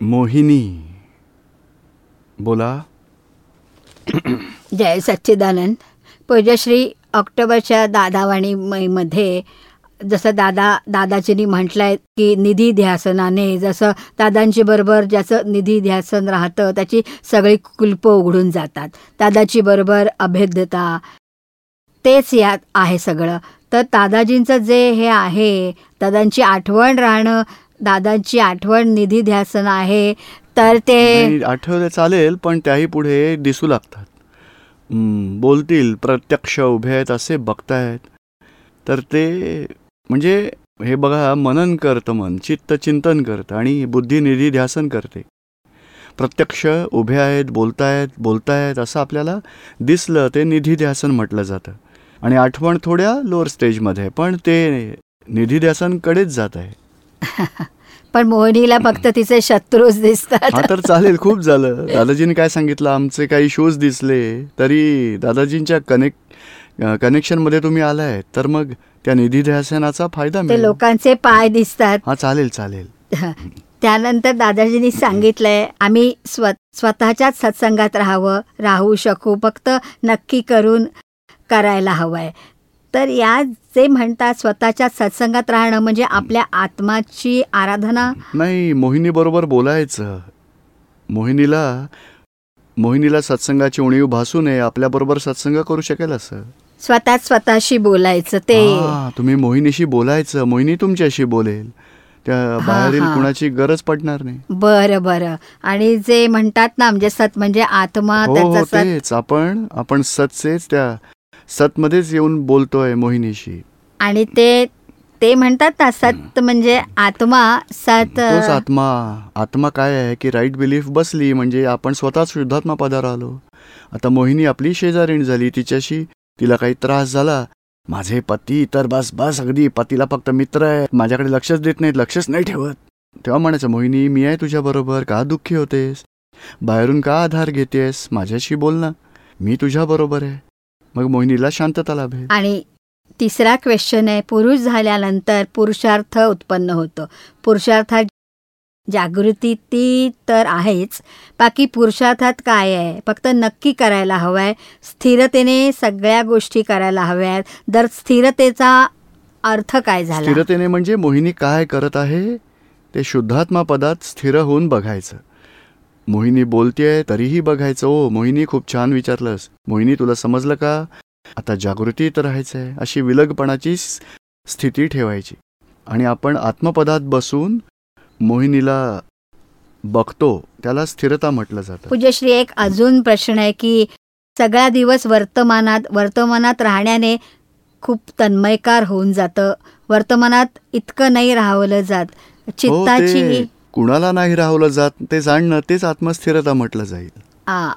मोहिनी. बोला. जय सच्चिदानंद. पूजश्री ऑक्टोबरच्या दादावाणीमध्ये जसं दादा दादाजींनी म्हटलंय की निधी ध्यासनाने जसं दादांची बरोबर ज्याचं निधी ध्यासन राहतं त्याची सगळी कुल्प उघडून जातात. दादाची बरोबर अभेद्यता. तेच यात आहे सगळं. तर दादाजींचं जे हे आहे दादांची आठवण राहणं दादांची आठवण निधी ध्यासन आहे तर ते आठवलं चालेल पण त्याही पुढे दिसू लागतात. बोलतील प्रत्यक्ष उभे आहेत असे बघतायत. तर ते म्हणजे हे बघा मनन करतं मन चित्त चिंतन करतं आणि बुद्धी निधी ध्यासन करते. प्रत्यक्ष उभे आहेत बोलतायत बोलतायत असं आपल्याला दिसलं ते निधी ध्यासन म्हटलं जातं. आणि आठवण थोड्या लोअर स्टेजमध्ये आहे, पण ते निधी ध्यासनकडेच जात आहे. पण मोहिनीला फक्त तिचे शत्रूच दिसतात. हा तर चालेल खूप झालं. दादाजीने काय सांगितलं? आमचे काही शोज दिसले तरी दादाजींच्या कनेक्ट कनेक्शनमध्ये तुम्ही आलाय तर मग त्या निधी ध्यासनाचा फायदा ते लोकांचे पाय दिसतात. हा चालेल चालेल. त्यानंतर दादाजींनी सांगितलंय आम्ही स्व स्वतःच्याच सत्संगात राहावं राहू शकू फक्त नक्की करून करायला हवंय. तर या जे म्हणतात स्वतःच्या सत्संगात राहणं म्हणजे आपल्या आत्माची आराधना? नाही मोहिनी बरोबर बोलायचं. मोहिनीला मोहिनीला सत्संगाची उणीव भासू नये आपल्याबरोबर सत्संग करू शकेल असं. स्वतःच स्वतःशी बोलायचं ते. हा, तुम्ही मोहिनीशी बोलायचं मोहिनी तुमच्याशी बोलेल. त्या बाहेरील हा. कुणाची गरज पडणार नाही. बरं बरं. आणि जे म्हणतात ना म्हणजे सत म्हणजे आत्मा हो त्याचा हो सत तेच. आपण आपण सतसेच त्या सतमध्येच येऊन बोलतोय मोहिनीशी. आणि ते ते म्हणतात ना सत म्हणजे आत्मा सत तोच आत्मा. आत्मा काय आहे की राईट बिलीफ बसली म्हणजे आपण स्वतःच शुद्धात्मा पदार आलो. आता मोहिनी आपली शेजारीण झाली तिच्याशी तिला काही त्रास झाला. माझे पती तर बस बस अगदी पतीला फक्त मित्र आहेत. माझ्याकडे लक्षच देत नाहीत लक्षच नाही ठेवत. तेव्हा म्हणायचं मोहिनी मी आहे तुझ्या बरोबर का दुःखी होतेस? बाहेरून का आधार घेतेस? माझ्याशी बोल ना. मी तुझ्या बरोबर आहे. मग मोहिनीला शांतता लाभेल. आणि तिसरा क्वेश्चन आहे पुरुष झाल्यानंतर पुरुषार्थ उत्पन्न होतो. पुरुषार्थात जागृती ती तर आहेच बाकी पुरुषार्थात काय आहे? फक्त नक्की करायला हवंय स्थिरतेने सगळ्या गोष्टी करायला हव्यात. दर स्थिरतेचा अर्थ काय झाला? स्थिरतेने म्हणजे मोहिनी काय करत आहे? ते शुद्धात्मा पदात स्थिर होऊन बघायचं. मोहिनी बोलतेय तरीही बघायचं. ओ मोहिनी खूप छान विचारलंस. मोहिनी तुला समजलं का? आता जागृतीत राहायचंय. अशी विलगपणाची स्थिती ठेवायची. आणि आपण आत्मपदात बसून मोहिनीला बघतो त्याला स्थिरता म्हटलं जातं. पूज्यश्री एक अजून प्रश्न आहे की सगळा दिवस वर्तमानात वर्तमानात राहण्याने खूप तन्मयकार होऊन जातं. वर्तमानात इतकं नाही राहवलं जात. हो चित्ताची कुणाला नाही राहवलं जात ते जाणणं तेच आत्मस्थिरता म्हटलं जाईल. आ,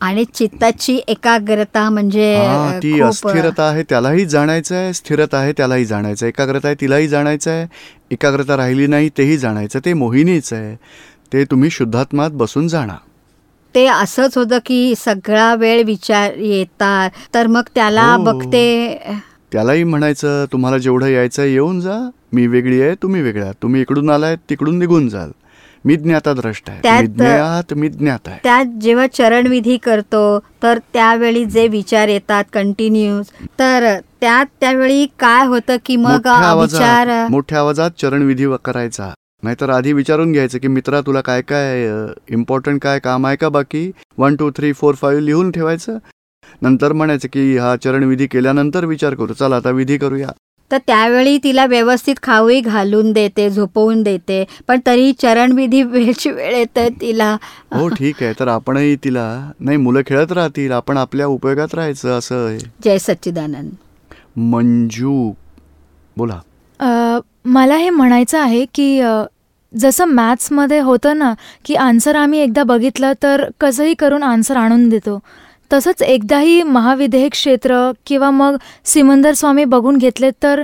आणि चित्ताची एकाग्रता म्हणजे ती अस्थिरता आहे त्यालाही जाणायचं आहे स्थिरता आहे त्यालाही जाणायचं आहे एकाग्रता आहे तिलाही जाणायचं आहे एकाग्रता राहिली नाही तेही जाणायचं ते मोहिनीच आहे. ते तुम्ही शुद्धात्मात बसून जाणा. ते असंच होतं की सगळा वेळ विचार येतात तर मग त्याला हो. बघते. त्यालाही म्हणायचं तुम्हाला जेवढं यायचं येऊन जा. मी वेगळी आहे तुम्ही वेगळ्या. तुम्ही इकडून आलाय तिकडून निघून जाल. मी ज्ञाता द्रष्ट आहे. ज्ञात मी ज्ञात आहे. त्यात जेव्हा चरणविधी करतो तर त्यावेळी जे विचार येतात कंटिन्यूस तर त्यात त्यावेळी काय होतं की मग विचार मोठ्या आवाजात चरणविधी करायचा. नाहीतर आधी विचारून घ्यायचं की मित्रा तुला काय काय इम्पॉर्टंट काय काम आहे का बाकी? One two three four five लिहून ठेवायचं. नंतर म्हणायचं की हा चरणविधी केल्यानंतर विचार करू. चला आता विधी करूया. तर त्यावेळी तिला व्यवस्थित खाऊही घालून देते झोपवून देते. पण तरी चरणविधी वेळची वेळ येते तिला. हो ठीक आहे. तर आपणही तिला नाही मुलं खेळत राहतील. आपण आपल्या उपयोगात राहायचं असं आहे. जय सच्चिदानंद. मंजू बोला. अ, मला हे म्हणायचं आहे की अ, जसं मॅथ्समध्ये होतं ना की आन्सर आम्ही एकदा बघितलं तर कसंही करून आन्सर आणून देतो. तसंच एकदाही महाविधेयक क्षेत्र किंवा मग सिमंदर स्वामी बघून घेतले तर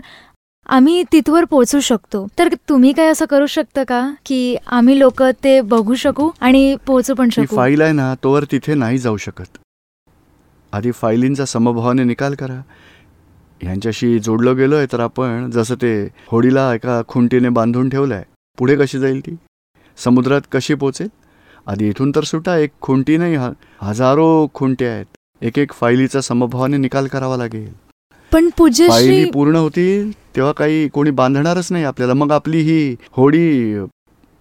आम्ही तिथवर पोहोचू शकतो. तर तुम्ही काय असं करू शकता का? की आम्ही लोक ते बघू शकू आणि पोहोचू पण शकू? फाईल आहे ना तोवर तिथे नाही जाऊ शकत. आधी फायलींचा समभावाने निकाल करा. ह्यांच्याशी जोडलं गेलोय तर आपण जसं ते होडीला एका खुंटीने बांधून ठेवलंय पुढे कशी जाईल ती? समुद्रात कशी पोचेल? आधी इथून तर सुटा एक खुंटी नाही हजारो खुंट्या आहेत. एक एक फायलीचा समभावाने निकाल करावा लागेल. पण फायली पूर्ण होतील तेव्हा काही कोणी बांधणारच नाही आपल्याला. मग आपली ही होडी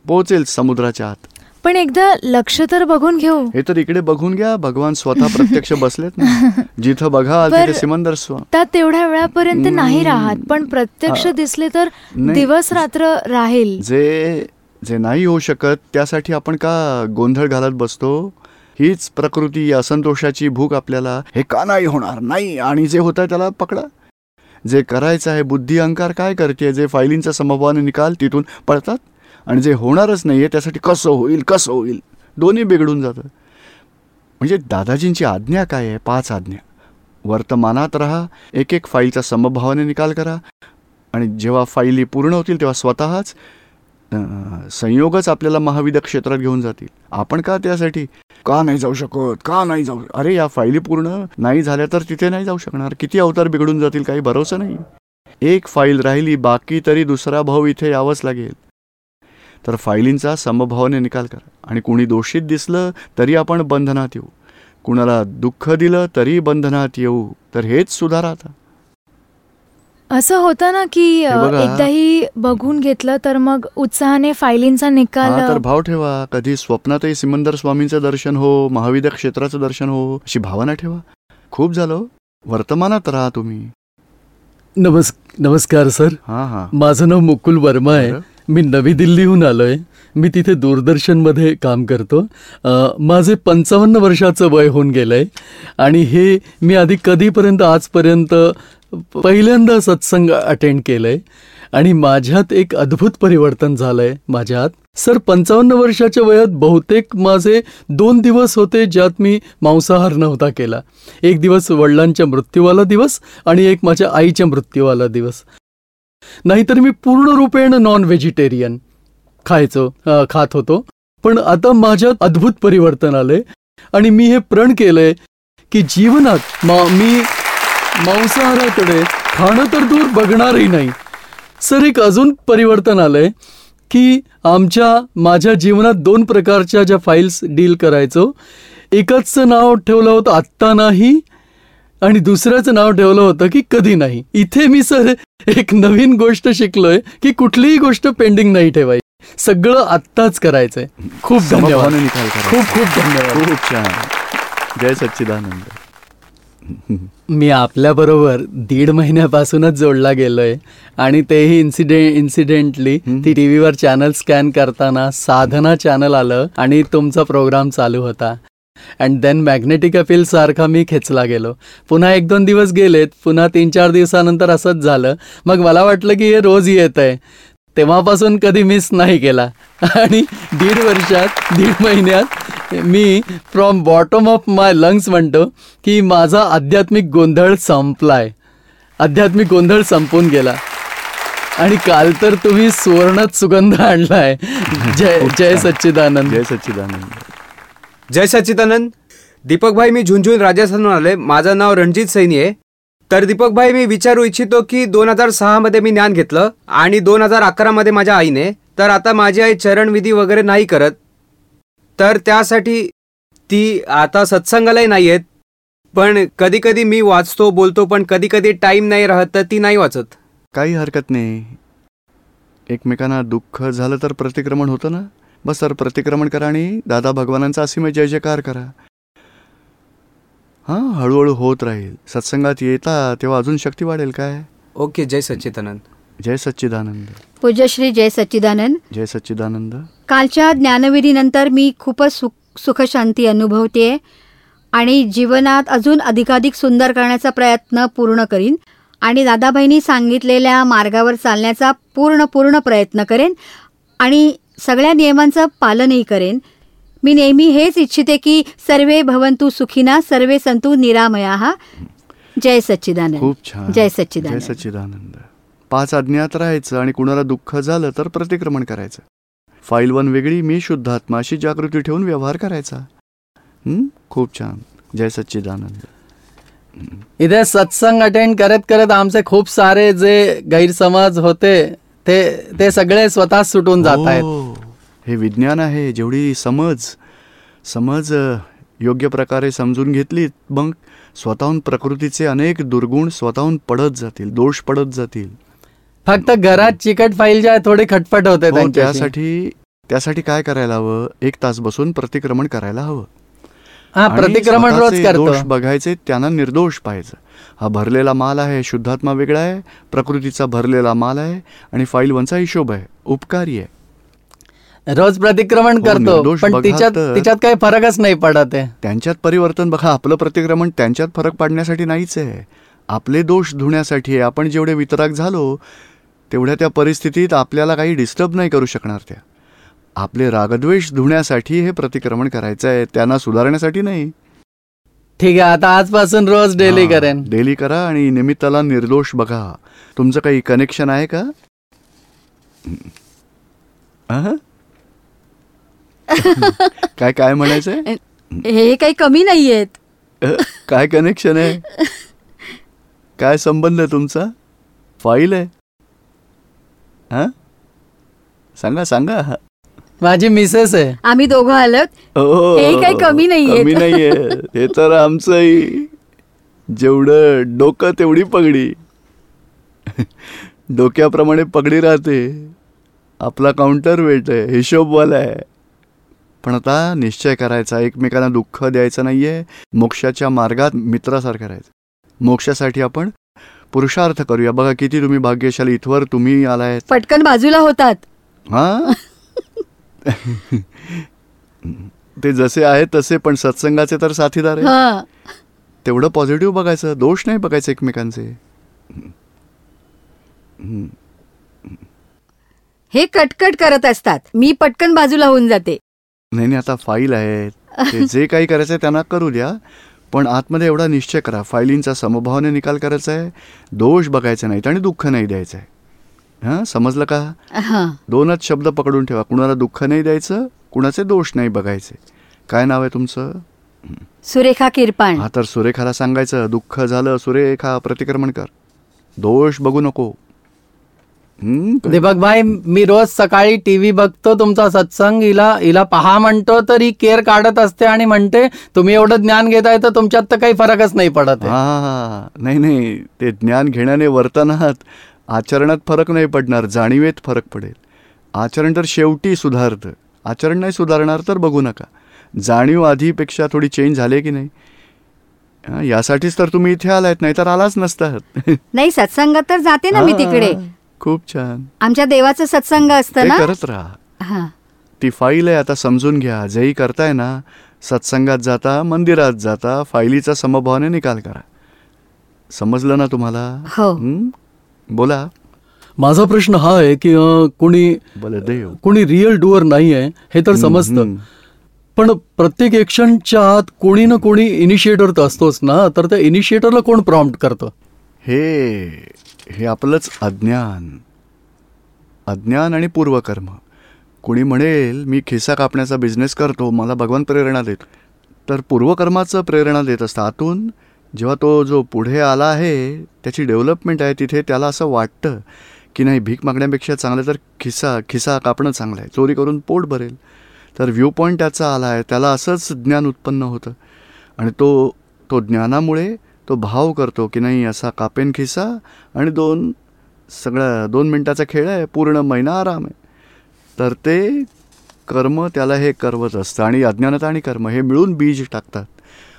पोहोचेल समुद्राच्या आत. पण एकदा लक्ष तर बघून घेऊ. हे तर इकडे बघून घ्या. भगवान स्वतः प्रत्यक्ष बसलेत ना. जिथं बघा सिमंदर स्व त्या तेवढ्या वेळापर्यंत नाही. राहत. पण प्रत्यक्ष. दिसले तर दिवस रात्र राहील. जे जे नाही होऊ शकत त्यासाठी आपण का गोंधळ घालत बसतो? हीच प्रकृती असंतोषाची भूक आपल्याला हे का नाही होणार? नाही आणि जे होतं त्याला पकडा. जे करायचं आहे बुद्धी अहंकार काय करते? जे फायलींचा समभावाने निकाल तिथून पळतात? आणि जे होणारच नाहीये त्यासाठी कसं होईल कसं होईल? दोन्ही बिघडून जातं. म्हणजे दादाजींची आज्ञा काय आहे? पाच आज्ञा. वर्तमानात राहा एक एक फाईलचा समभावाने निकाल करा. आणि जेव्हा फाईली पूर्ण होतील तेव्हा स्वतःच संयोगच आपल्याला महाविद्या क्षेत्रात घेऊन जातील. आपण का त्यासाठी? का नाही जाऊ शकत? का नाही जाऊ अरे या फायली पूर्ण नाही झाल्या तर तिथे नाही जाऊ शकणार. किती अवतार बिघडून जातील काही भरोसा नाही. एक फाईल राहिली बाकी तरी दुसरा भाऊ इथे यावंच लागेल. तर फायलींचा समभावाने निकाल करा. आणि कुणी दोषीत दिसलं तरी आपण बंधनात येऊ. कुणाला दुःख दिलं तरी बंधनात येऊ. तर हेच सुधारा आता. असं होतं ना की हे. एकदाही बघून घेतलं तर मग उत्साहाने फायलींचा निकाल हा तर भाव ठेवा. कधी स्वप्नातही सिमंदर स्वामींचं दर्शन हो महाविद्या क्षेत्राचं दर्शन हो अशी भावना ठेवा. खूप झालं हो. वर्तमानात राहा तुम्ही. नमस् नमस्कार सर. हा हा. माझं नाव मुकुल वर्मा आहे. मी नवी दिल्लीहून आलोय. मी तिथे दूरदर्शनमध्ये काम करतो. माझे पंचावन्न वर्षाचं वय होऊन गेलंय. आणि हे मी आधी कधीपर्यंत आजपर्यंत पहिल्यांदा सत्संग अटेंड केलंय आणि माझ्यात एक अद्भुत परिवर्तन झालंय माझ्यात. सर पंचावन्न वर्षाच्या वयात बहुतेक माझे दोन दिवस होते ज्यात मी मांसाहार नव्हता केला. एक दिवस वडिलांच्या मृत्यूवाला दिवस आणि एक माझ्या आईच्या मृत्यूवाला दिवस. नाहीतर मी पूर्ण रूपेण नॉन व्हेजिटेरियन खायचो खात होतो. पण आता माझ्यात अद्भुत परिवर्तन आलंय आणि मी हे प्रण केलंय की जीवनात मा मी मांसाहाराकडे खाणं तर दूर बघणारही नाही. सर एक अजून परिवर्तन आलंय की आमच्या माझ्या जीवनात दोन प्रकारच्या ज्या फाईल्स डील करायचो. एकाचं नाव ठेवलं होतं आत्ता नाही आणि दुसऱ्याचं नाव ठेवलं होतं की कधी नाही. इथे मी सर एक नवीन गोष्ट शिकलोय की कुठलीही गोष्ट पेंडिंग नाही ठेवायची. सगळं आत्ताच करायचंय. खूप धन्यवाद. खूप खूप धन्यवाद. खूप छान. जय सच्चिदानंद. मी आपल्याबरोबर दीड महिन्यापासूनच जोडला गेलोय आणि तेही इन्सिडेंट इन्सिडेंटली. ती टी व्हीवर चॅनल स्कॅन करताना साधना चॅनल आलं आणि तुमचा प्रोग्राम चालू होता. अँड देन मॅग्नेटिक अपील सारखा मी खेचला गेलो. पुन्हा एक दोन दिवस गेलेत पुन्हा तीन चार दिवसानंतर असंच झालं. मग मला वाटलं की हे रोज येत आहे तेव्हापासून कधी मिस नाही केला. आणि दीड वर्षात दीड महिन्यात मी from bottom of my lungs म्हणतो की माझा आध्यात्मिक गोंधळ संपलाय. आध्यात्मिक गोंधळ संपून गेला. आणि काल तर तुम्ही सुवर्णात सुगंध आणलाय. जय जय. सच्चिदानंद. जय सच्चिदानंद. जय सच्चिदानंद. दीपक भाई मी झुंझुन राजस्थानहून आलोय. माझं नाव रणजित सैनी आहे. तर दीपक भाई मी विचारू इच्छितो की दोन हजार सहा मध्ये मी ज्ञान घेतलं आणि दोन हजार अकरा मध्ये माझ्या आईने तर आता माझी आई चरणविधी वगैरे नाही करत. तर त्यासाठी ती आता सत्संगालाही नाही आहेत पण कधी कधी मी वाचतो बोलतो पण कधी कधी टाइम नाही राहत तर ती नाही वाचत. काही हरकत नाही. एकमेकांना दुःख झालं तर प्रतिक्रमण होतं ना? बस तर प्रतिक्रमण करा आणि दादा भगवानांचा असीम जय जयकार करा. हां हळूहळू होत राहील. सत्संगात येता तेव्हा अजून शक्ती वाढेल काय? ओके जय सच्चिदानंद. जय सच्चिदानंद. पूज्यश्री जय सच्चिदानंद. जय सच्चिदानंद. कालच्या ज्ञानविधीनंतर मी खूपच सुख सुखशांती अनुभवते आणि जीवनात अजून अधिकाधिक सुंदर करण्याचा प्रयत्न पूर्ण करीन आणि दादाबाईंनी सांगितलेल्या मार्गावर चालण्याचा पूर्ण पूर्ण प्रयत्न करेन आणि सगळ्या नियमांचं पालनही करेन. मी नेहमी हेच इच्छिते की सर्वे भवंतु सुखिना सर्वे संतु निरामया. जय सच्चिदानंद. खूप छान. जय जय सच्चिदानंद. सच्चिदानंद पाच अज्ञात राहायचं आणि कुणाला दुःख झालं तर प्रतिक्रमण करायचं. फाईल वन वेगळी मी शुद्धात्मा अशी जागृती ठेवून व्यवहार करायचा. हं? खूप छान. जय सच्चिदानंद. इथे सत्संग अटेंड करत करत आमचे खूप सारे जे गैरसमज होते ते ते सगळे स्वतः सुटून जात आहेत. हो. विज्ञान आहे जेवढी समज समज योग्य प्रकारे समजून घेतली मग स्वतःहून प्रकृतीचे अनेक दुर्गुण स्वतःहून पडत जातील दोष पडत जातील. फक्त घरात चिकट फाईल ज्या थोडी खटपट होते हो. त्यासाठी त्यासाठी काय करायला हवं? एक तास बसून प्रतिक्रमण करायला हवं. हा प्रतिक्रमण रोज दोष बघायचे त्यांना निर्दोष पाहायचं. हा भरलेला माल आहे शुद्धात्मा वेगळा आहे प्रकृतीचा भरलेला माल आहे आणि फाईल वनचा हिशोब आहे उपकारी आहे. रोज प्रतिक्रमण हो, करतो पण तिच्यात तिच्यात काही फरकच नाही पडत आहे. त्यांच्यात परिवर्तन बघा आपलं प्रतिक्रमण त्यांच्यात फरक पाडण्यासाठी नाहीच आहे. आपले दोष धुण्यासाठी आपण जेवढे वितराग झालो तेवढ्या त्या परिस्थितीत आपल्याला काही डिस्टर्ब नाही करू शकणार त्या. आपले रागद्वेष धुण्यासाठी हे प्रतिक्रमण करायचं आहे त्यांना सुधारण्यासाठी नाही. ठीक आहे आता आजपासून रोज डेली करेन. डेली करा आणि निमित्ताला निर्दोष बघा. तुमचं काही कनेक्शन आहे का? काय काय म्हणायचंय? हे काही कमी नाहीयेत. काय कनेक्शन आहे? काय संबंध आहे तुमचा? फाईल आहे. हा? सांगा सांगा. माझी मिसेस आहे. आम्ही दोघं आलोत. ओ, हे काही कमी नाहीये. कमी नाहीये. हे तर आमचंही. जेवढं डोकं तेवढी पगडी. डोक्याप्रमाणे पगडी राहते. आपला काउंटर वेट आहे. हिशोबवाला आहे. पण आता निश्चय करायचा एकमेकांना दुःख द्यायचं नाहीये मोक्षाच्या मार्गात मित्रासारखं राहायचं. मोक्षासाठी आपण पुरुषार्थ करूया. बघा किती तुम्ही भाग्यशाली इथवर तुम्ही आलाय. पटकन बाजूला होतात. हा? ते जसे आहेत तसे पण सत्संगाचे तर साथीदार आहे हा. तेवढं पॉझिटिव्ह बघायचं दोष नाही बघायचे एकमेकांचे. हे कटकट करत असतात. मी पटकन बाजूला होऊन जाते. नाही नाही आता फाईल आहेत ते जे काही करायचं आहे त्यांना करू द्या. पण आतमध्ये एवढा निश्चय करा. फाईलींचा समभावाने निकाल करायचा आहे दोष बघायचा नाहीत आणि दुःख नाही द्यायचं आहे हां समजलं का? हा. दोनच शब्द पकडून ठेवा. कुणाला दुःख नाही द्यायचं कुणाचे दोष नाही बघायचे. काय नाव आहे तुमचं? सुरेखा किरपाण. हा तर सुरेखाला सांगायचं दुःख झालं सुरेखा प्रतिक्रमण कर. दोष बघू नको? दीपक भाई मी रोज सकाळी टीव्ही बघतो तुमचा सत्संग हिला हिला पहा म्हणतो तर ही केअर काढत असते आणि म्हणते तुम्ही एवढं ज्ञान घेताय तर तुमच्यात तर काही फरकच नाही पडत आहे. हा नाही नाही. ते ज्ञान घेण्याने वर्तनात आचरणात फरक नाही पडणार जाणीवेत फरक पडेल. आचरण तर शेवटी सुधारतं. आचरण नाही सुधारणार तर बघू नका. जाणीव आधीपेक्षा थोडी चेंज झाली की नाही? हा, यासाठीच तर तुम्ही इथे आलायत नाही तर आलाच नसतात. नाही सत्संगात तर जाते ना मी तिकडे. खूप छान. आमच्या देवाचं सत्संग असतं ना? करत राहा. हा. ती फाईल आहे आता समजून घ्या. जेही करताय ना सत्संगात जाता मंदिरात जाता फाईलीचा समभावाने निकाल करा. समजलं ना तुम्हाला? हो? बोला. माझा प्रश्न हा आहे की कोणी बलदेव कोणी रिअल डुअर नाही आहे हे तर समजतं. पण प्रत्येक एक्शनच्या आत कोणी ना कोणी इनिशिएटर तर असतोच ना तर त्या इनिशिएटरला कोण प्रॉम्प्ट करतं? हे हे आपलंच अज्ञान. अज्ञान आणि पूर्वकर्म. कोणी म्हणेल मी खिसा कापण्याचा बिझनेस करतो मला भगवान प्रेरणा देतो. तर पूर्वकर्माचं प्रेरणा देत असतं. आतून जेव्हा तो जो पुढे आला आहे त्याची डेव्हलपमेंट आहे तिथे त्याला असं वाटतं की नाही भीक मागण्यापेक्षा चांगलं तर खिसा खिसा कापणं चांगलं आहे. चोरी करून पोट भरेल. तर व्ह्यू पॉईंट त्याचा आला आहे. त्याला असंच ज्ञान उत्पन्न होतं. आणि तो तो ज्ञानामुळे तो भाव करतो की नाही असा कापेन खिसा आणि दोन सगळ्या दोन मिनटाचा खेळ आहे पूर्ण महिना आराम आहे. तर ते कर्म त्याला हे करवत असतं आणि अज्ञानता आणि कर्म हे मिळून बीज टाकतात.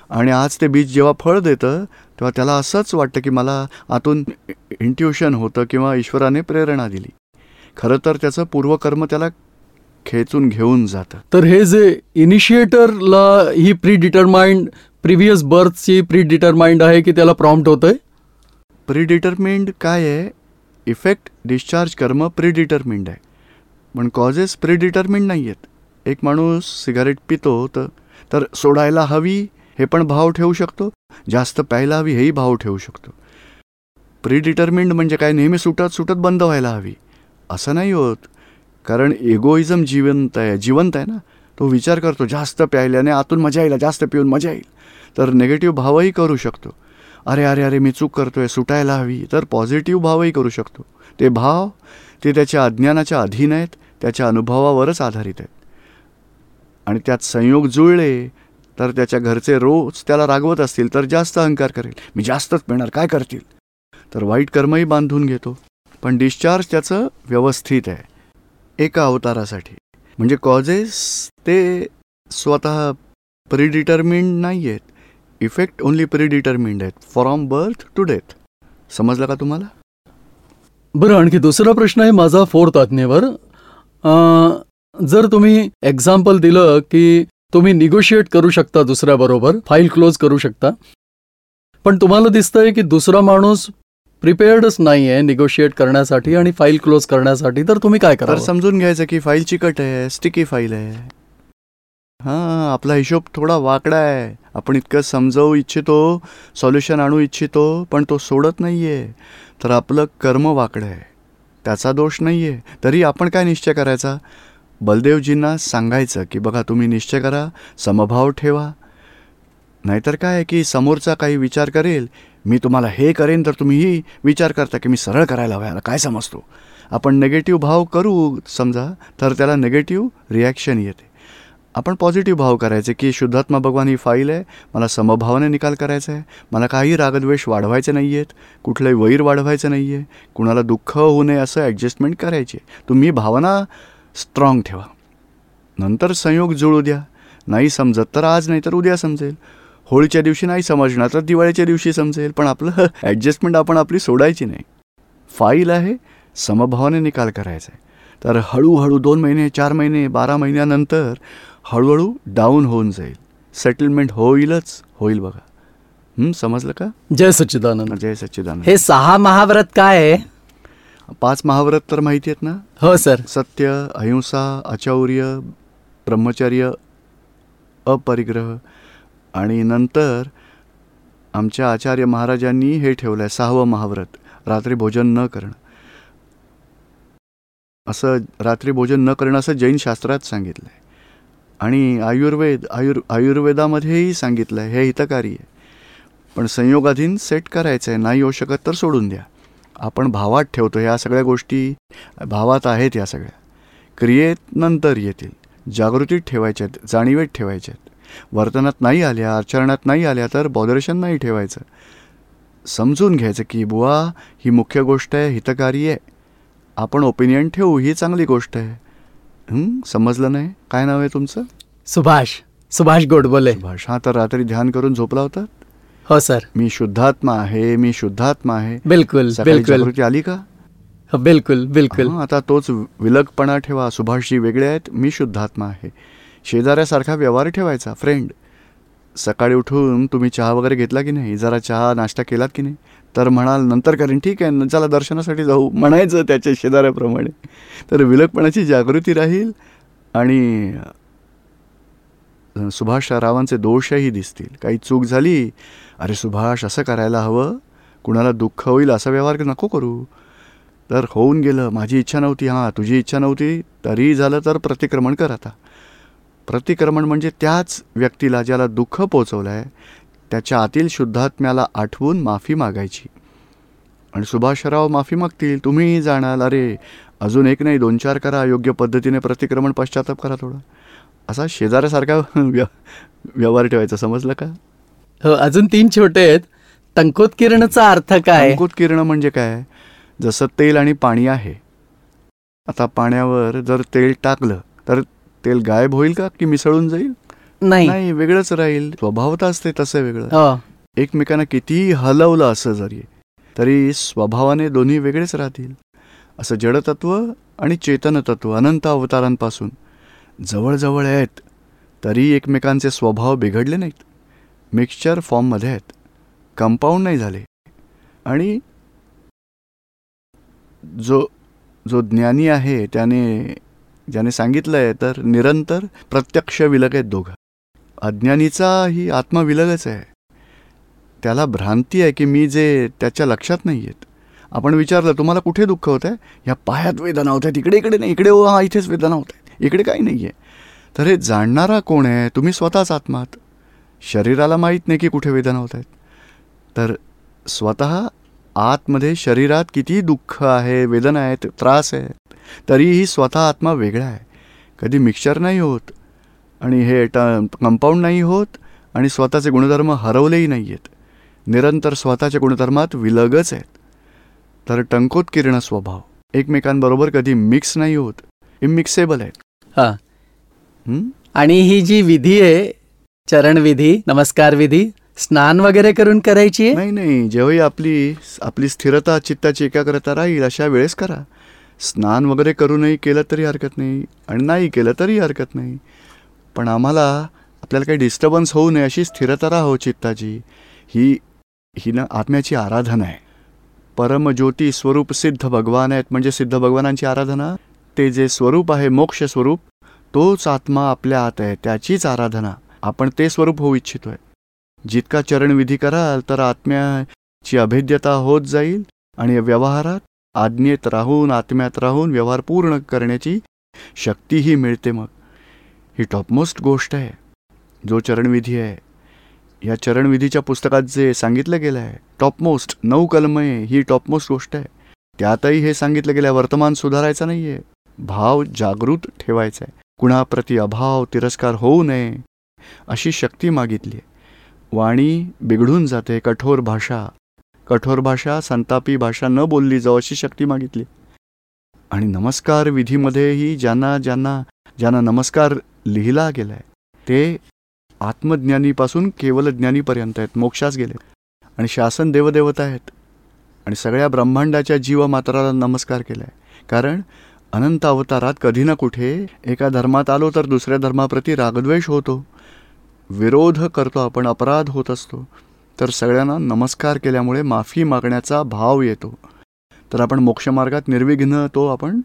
आणि आज ते बीज जेव्हा फळ देतं तेव्हा त्याला असंच वाटतं की मला आतून इंट्युशन होतं किंवा ईश्वराने प्रेरणा दिली. खरं तर त्याचं पूर्वकर्म त्याला खेचून घेऊन जातं तर हे जे इनिशिएटरला ही प्री डिटरमाइंड प्रिव्हियस बर्थची प्री डिटरमाइंड आहे की त्याला प्रॉम्प्ट होतंय? प्रीडिटरमिंड काय आहे? इफेक्ट डिस्चार्ज कर्म प्रीडिटरमिंड आहे. पण कॉजेस प्रीडिटरमिंड नाही आहेत एक माणूस सिगारेट पितो तर तर सोडायला हवी हे पण भाव ठेवू शकतो. जास्त प्यायला हवी हेही भाव ठेवू शकतो. प्रीडिटरमिंड म्हणजे काय? नेहमी सुटत सुटत बंद व्हायला हवी. असं नाही होत. कारण एगोइझम जिवंत आहे जिवंत आहे ना? तो विचार करतो जास्त प्यायल्याने आतून मजा येईल जास्त पिऊन मजा येईल. तर निगेटिव्ह भावही करू शकतो. अरे अरे अरे मी चूक करतो आहे सुटायला हवी. तर पॉझिटिव्ह भावही करू शकतो. ते भाव ते त्याच्या अज्ञानाच्या अधीन आहेत त्याच्या अनुभवावरच आधारित आहेत. आणि त्यात संयोग जुळले तर त्याच्या घरचे रोज त्याला रागवत असतील तर जास्त अहंकार करेल. मी जास्तच मिळणार काय करतील? तर वाईट कर्मही बांधून घेतो. पण डिस्चार्ज त्याचं व्यवस्थित आहे. एका अवतारासाठी. म्हणजे कॉजेस ते स्वतः प्रिडिटर्मिंड नाही आहेत इफेक्ट ओन्ली प्रिडिटर्मिंड आहेत. फ्रॉम बर्थ टू डेथ समजलं का तुम्हाला? बरं आणखी दुसरा प्रश्न आहे माझा फोर्थ आज्ञेवर. जर तुम्ही एक्झाम्पल दिलं की तुम्ही निगोशिएट करू शकता दुसऱ्याबरोबर फाईल क्लोज करू शकता. पण तुम्हाला दिसतंय की दुसरा माणूस प्रिपेअर्डच नाही आहे निगोशिएट करण्यासाठी आणि फाईल क्लोज करण्यासाठी तर तुम्ही काय तर करा समजून घ्यायचं की फाईल चिकट आहे स्टिकी फाईल आहे. हां आपला हिशोब थोडा वाकडा आहे. आपण इतकं समजावू इच्छितो सॉल्युशन आणू इच्छितो पण तो सोडत नाही आहे तर आपलं कर्म वाकडं आहे. त्याचा दोष नाही आहे तरी आपण काय निश्चय करायचा? बलदेवजींना सांगायचं की बघा तुम्ही निश्चय करा समभाव ठेवा. नाहीतर काय की समोरचा काही विचार करेल मी तुम्हाला हे करेन तर तुम्हीही विचार करता की मी सरळ करायला हवं याला काय समजतो? आपण नेगेटिव्ह भाव करू समजा तर त्याला नेगेटिव्ह रिॲक्शन येते. आपण पॉझिटिव्ह भाव करायचे की शुद्धात्मा भगवान ही फाईल आहे मला समभावाने निकाल करायचा आहे मला काही रागद्वेष वाढवायचे नाही आहेत कुठलंही वैर वाढवायचं नाही आहे कुणाला दुःख होऊ नये असं ॲडजस्टमेंट करायची. तुम्ही भावना स्ट्रॉंग ठेवा. नंतर संयोग जुळू द्या. नाही समजत तर आज नाही तर उद्या समजेल. होळीच्या दिवशी नाही समजणार तर दिवाळीच्या दिवशी समजेल. पण आपलं ॲडजस्टमेंट आपण आपली सोडायची नाही. फाईल आहे समभावाने निकाल करायचा आहे. तर हळूहळू दोन महिने चार महिने बारा महिन्यानंतर हळूहळू डाऊन होऊन जाईल. सेटलमेंट होईलच होईल बघा. समजलं का? जय सच्चिदानंद. जय सच्चिदानंद. हे सहा महाव्रत काय आहे? पाच महाव्रत तर माहिती आहेत ना? हो सर. सत्य अहिंसा अचौर्य ब्रह्मचर्य अपरिग्रह आणि नंतर आमच्या आचार्य महाराजांनी हे ठेवलं आहे सहावं महाव्रत. रात्री भोजन न करणं. असं रात्री भोजन न करणं असं जैन शास्त्रात सांगितलं आहे आणि आयुर्वेद आयुर् आयुर्वेदामध्येही सांगितलं आहे हे हितकारी आहे. पण संयोगाधीन सेट करायचं आहे नाही येऊ शकत तर सोडून द्या. आपण भावात ठेवतो ह्या सगळ्या गोष्टी भावात आहेत या सगळ्या. क्रियेत नंतर येतील. जागृतीत ठेवायच्या आहेत जाणीवेत ठेवायच्या आहेत वर्तनात नाही आल्या आचरणात नाही आल्या तर बॉदरेशन नाही ठेवायचं. समजून घ्यायचं की बुवा ही मुख्य गोष्ट आहे हितकारी आहे. आपण ओपिनियन ठेवू ही चांगली गोष्ट आहे? समजलं नाही? काय नाव आहे तुमचं? सुभाष. सुभाष गोडबोले. सुभाष हा तर रात्री ध्यान करून झोपला होता? हो सर. मी शुद्धात्मा आहे मी शुद्धात्मा आहे. बिलकुल बिलकुल. आली का? हो, बिलकुल बिलकुल. आता तोच विलगपणा ठेवा. सुभाषजी वेगळे आहेत मी शुद्धात्मा आहे. शेजाऱ्यासारखा व्यवहार ठेवायचा. फ्रेंड सकाळी उठून तुम्ही चहा वगैरे घेतला की नाही? जरा चहा नाश्ता केलात की नाही? तर म्हणाल नंतर करेन. ठीक आहे चला दर्शनासाठी जाऊ. म्हणायचं त्याच्या शेजाऱ्याप्रमाणे. तर विलगपणाची जागृती राहील आणि सुभाष रावांचे दोषही दिसतील. काही चूक झाली? अरे सुभाष असं करायला हवं? कुणाला दुःख होईल असा व्यवहार नको करू. तर होऊन गेलं. माझी इच्छा नव्हती. हां तुझी इच्छा नव्हती. तरी झालं तर प्रतिक्रमण कर आता. प्रतिक्रमण म्हणजे त्याच व्यक्तीला ज्याला दुःख पोचवलं आहे त्याच्या आतील शुद्धात्म्याला आठवून माफी मागायची. आणि सुभाषराव माफी मागतील तुम्हीही जाणाल अरे अजून एक नाही दोन चार करा योग्य पद्धतीने प्रतिक्रमण पश्चाताप करा थोडं. असा शेजाऱ्यासारखा व्य व्यवहार ठेवायचा समजलं का? हो अजून तीन छोटे आहेत. टंकोत्किरणचा अर्थ काय? अंकुत किरण म्हणजे काय? जसं तेल आणि पाणी आहे. आता पाण्यावर जर तेल टाकलं तर तेल गायब होईल का की मिसळून जाईल? नाही. नाही वेगळंच राहील. स्वभावता असते तसं वेगळं. हो. एकमेकांना कितीही हलवलं असं जरी तरी स्वभावाने दोन्ही वेगळेच राहतील. असं जडतत्व आणि चेतनतत्व अनंत अवतारांपासून जवळजवळ आहेत तरी एकमेकांचे स्वभाव बिघडले नाहीत. मिक्सचर फॉर्ममध्ये आहेत. कंपाऊंड नाही झाले. आणि जो जो ज्ञानी आहे त्याने ज्याने सांगितलं आहे तर निरंतर प्रत्यक्ष विलग आहेत दोघं. अज्ञानीचाही आत्मा विलगच आहे. त्याला भ्रांती आहे की मी जे त्याच्या लक्षात नाही आहेत आपण विचारलं तुम्हाला कुठे दुःख होत आहे ह्या पायात वेदना होत आहेत इकडे इकडे नाही इकडे हो हा इथेच वेदना होत आहेत इकडे काही नाही आहे तर हे जाणणारा कोण आहे? तुम्ही स्वतःच आत्मात. शरीराला माहीत नाही की कुठे वेदना होत आहेत. तर स्वतः आतमध्ये शरीरात किती दुःख आहे वेदना आहेत त्रास आहे? तरीही स्वतः आत्मा वेगळा आहे. कधी मिक्सचर नाही होत आणि हे ट कंपाऊंड नाही होत आणि स्वतःचे गुणधर्म हरवलेही नाही आहेत. निरंतर स्वतःच्या गुणधर्मात विलगच आहेत. तर टंकोत्कीर्ण स्वभाव एकमेकांबरोबर कधी मिक्स नाही होत इमिक्सेबल आहेत. हा? आणि ही जी विधी आहे चरण विधी नमस्कार विधी स्नान वगैरे करून करायची नाही नाही जेव्हाही आपली आपली स्थिरता चित्ताची एकाग्रता राहील अशा वेळेस करा. स्नान वगैरे करूनही केलं तरी हरकत नाही आणि नाही केलं तरी हरकत नाही. पण आम्हाला आपल्याला काही डिस्टर्बन्स होऊ नये अशी स्थिरता राहो चित्ताची. ही ही ना आत्म्याची आराधना आहे. परमज्योती स्वरूप सिद्ध भगवान आहेत. म्हणजे सिद्ध भगवानांची आराधना ते जे स्वरूप आहे मोक्ष स्वरूप तोच आत्मा आपल्या आत आहे त्याचीच आराधना. आपण ते स्वरूप होऊ इच्छितोय. जितका चरणविधी कराल तर आत्म्याची अभेद्यता होत जाईल आणि व्यवहारात आज्ञेत राहून आत्म्यात राहून व्यवहार पूर्ण करण्याची शक्तीही मिळते मग. ही टॉपमोस्ट गोष्ट आहे. जो चरणविधी आहे. या चरणविधीच्या पुस्तकात जे सांगितलं गेलं आहे टॉपमोस्ट नऊ कलमय ही टॉपमोस्ट गोष्ट आहे. त्यातही हे सांगितलं गेलं आहे वर्तमान सुधारायचं नाही आहे भाव जागृत ठेवायचा आहे. कुणाप्रती अभाव तिरस्कार होऊ नये अशी शक्ती मागितली आहे. वाणी बिघडून जाते कठोर भाषा कठोर भाषा संतापी भाषा न बोलली जाऊ अशी शक्ती मागितली. आणि नमस्कार विधीमध्येही ज्यांना ज्यांना ज्यांना नमस्कार लिहिला गेलाय ते आत्मज्ञानीपासून केवल ज्ञानीपर्यंत आहेत मोक्षास गेले आणि शासन देवदेवता आहेत. आणि सगळ्या ब्रह्मांडाच्या जीवमात्राला नमस्कार केलाय. कारण अनंत अवतारात कधी ना कुठे एका धर्मात आलो तर दुसऱ्या धर्माप्रती रागद्वेष होतो. विरोध करतो आपण अपराध होत असतो. तर सगळ्यांना नमस्कार केल्यामुळे माफी मागण्याचा भाव येतो. तर आपण मोक्षमार्गात निर्विघ्न तो आपण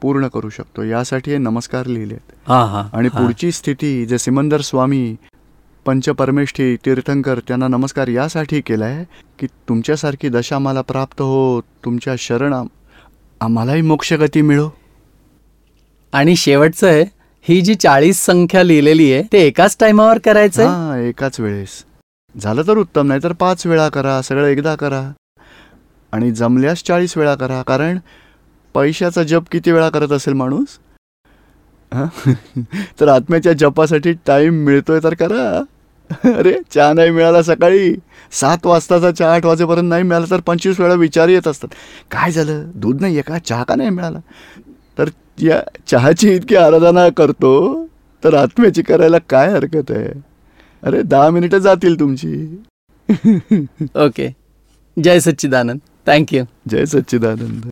पूर्ण करू शकतो. यासाठी हे नमस्कार लिहिले आहेत हा हा. आणि. पुढची स्थिती जे सिमंदर स्वामी पंचपरमेष्ठी तीर्थंकर त्यांना नमस्कार यासाठी केलाय की तुमच्यासारखी दशा मला प्राप्त हो तुमच्या शरण आम- आम्हालाही मोक्षगती मिळो. आणि शेवटचं आहे ही जी चाळीस संख्या लिहिलेली आहे ते एकाच टायमावर करायचंय? हा एकाच वेळेस. झालं तर उत्तम नाही तर पाच वेळा करा सगळं एकदा करा. आणि जमल्यास चाळीस वेळा करा कारण पैशाचा जप किती वेळा करत असेल माणूस? हां? तर आत्म्याच्या जपासाठी टाईम मिळतोय तर करा. अरे चहा नाही मिळाला सकाळी. सात वाजताचा चहा आठ वाजेपर्यंत नाही मिळाला तर पंचवीस वेळा विचार येत असतात. काय झालं? दूध नाही आहे का चहा का नाही मिळाला? तर या चहाची इतकी आराधना करतो तर आत्म्याची करायला काय हरकत आहे? अरे दहा मिनिटं जातील तुमची. ओके जय सच्चिदानंद. थँक्यू जय सच्चिदानंद.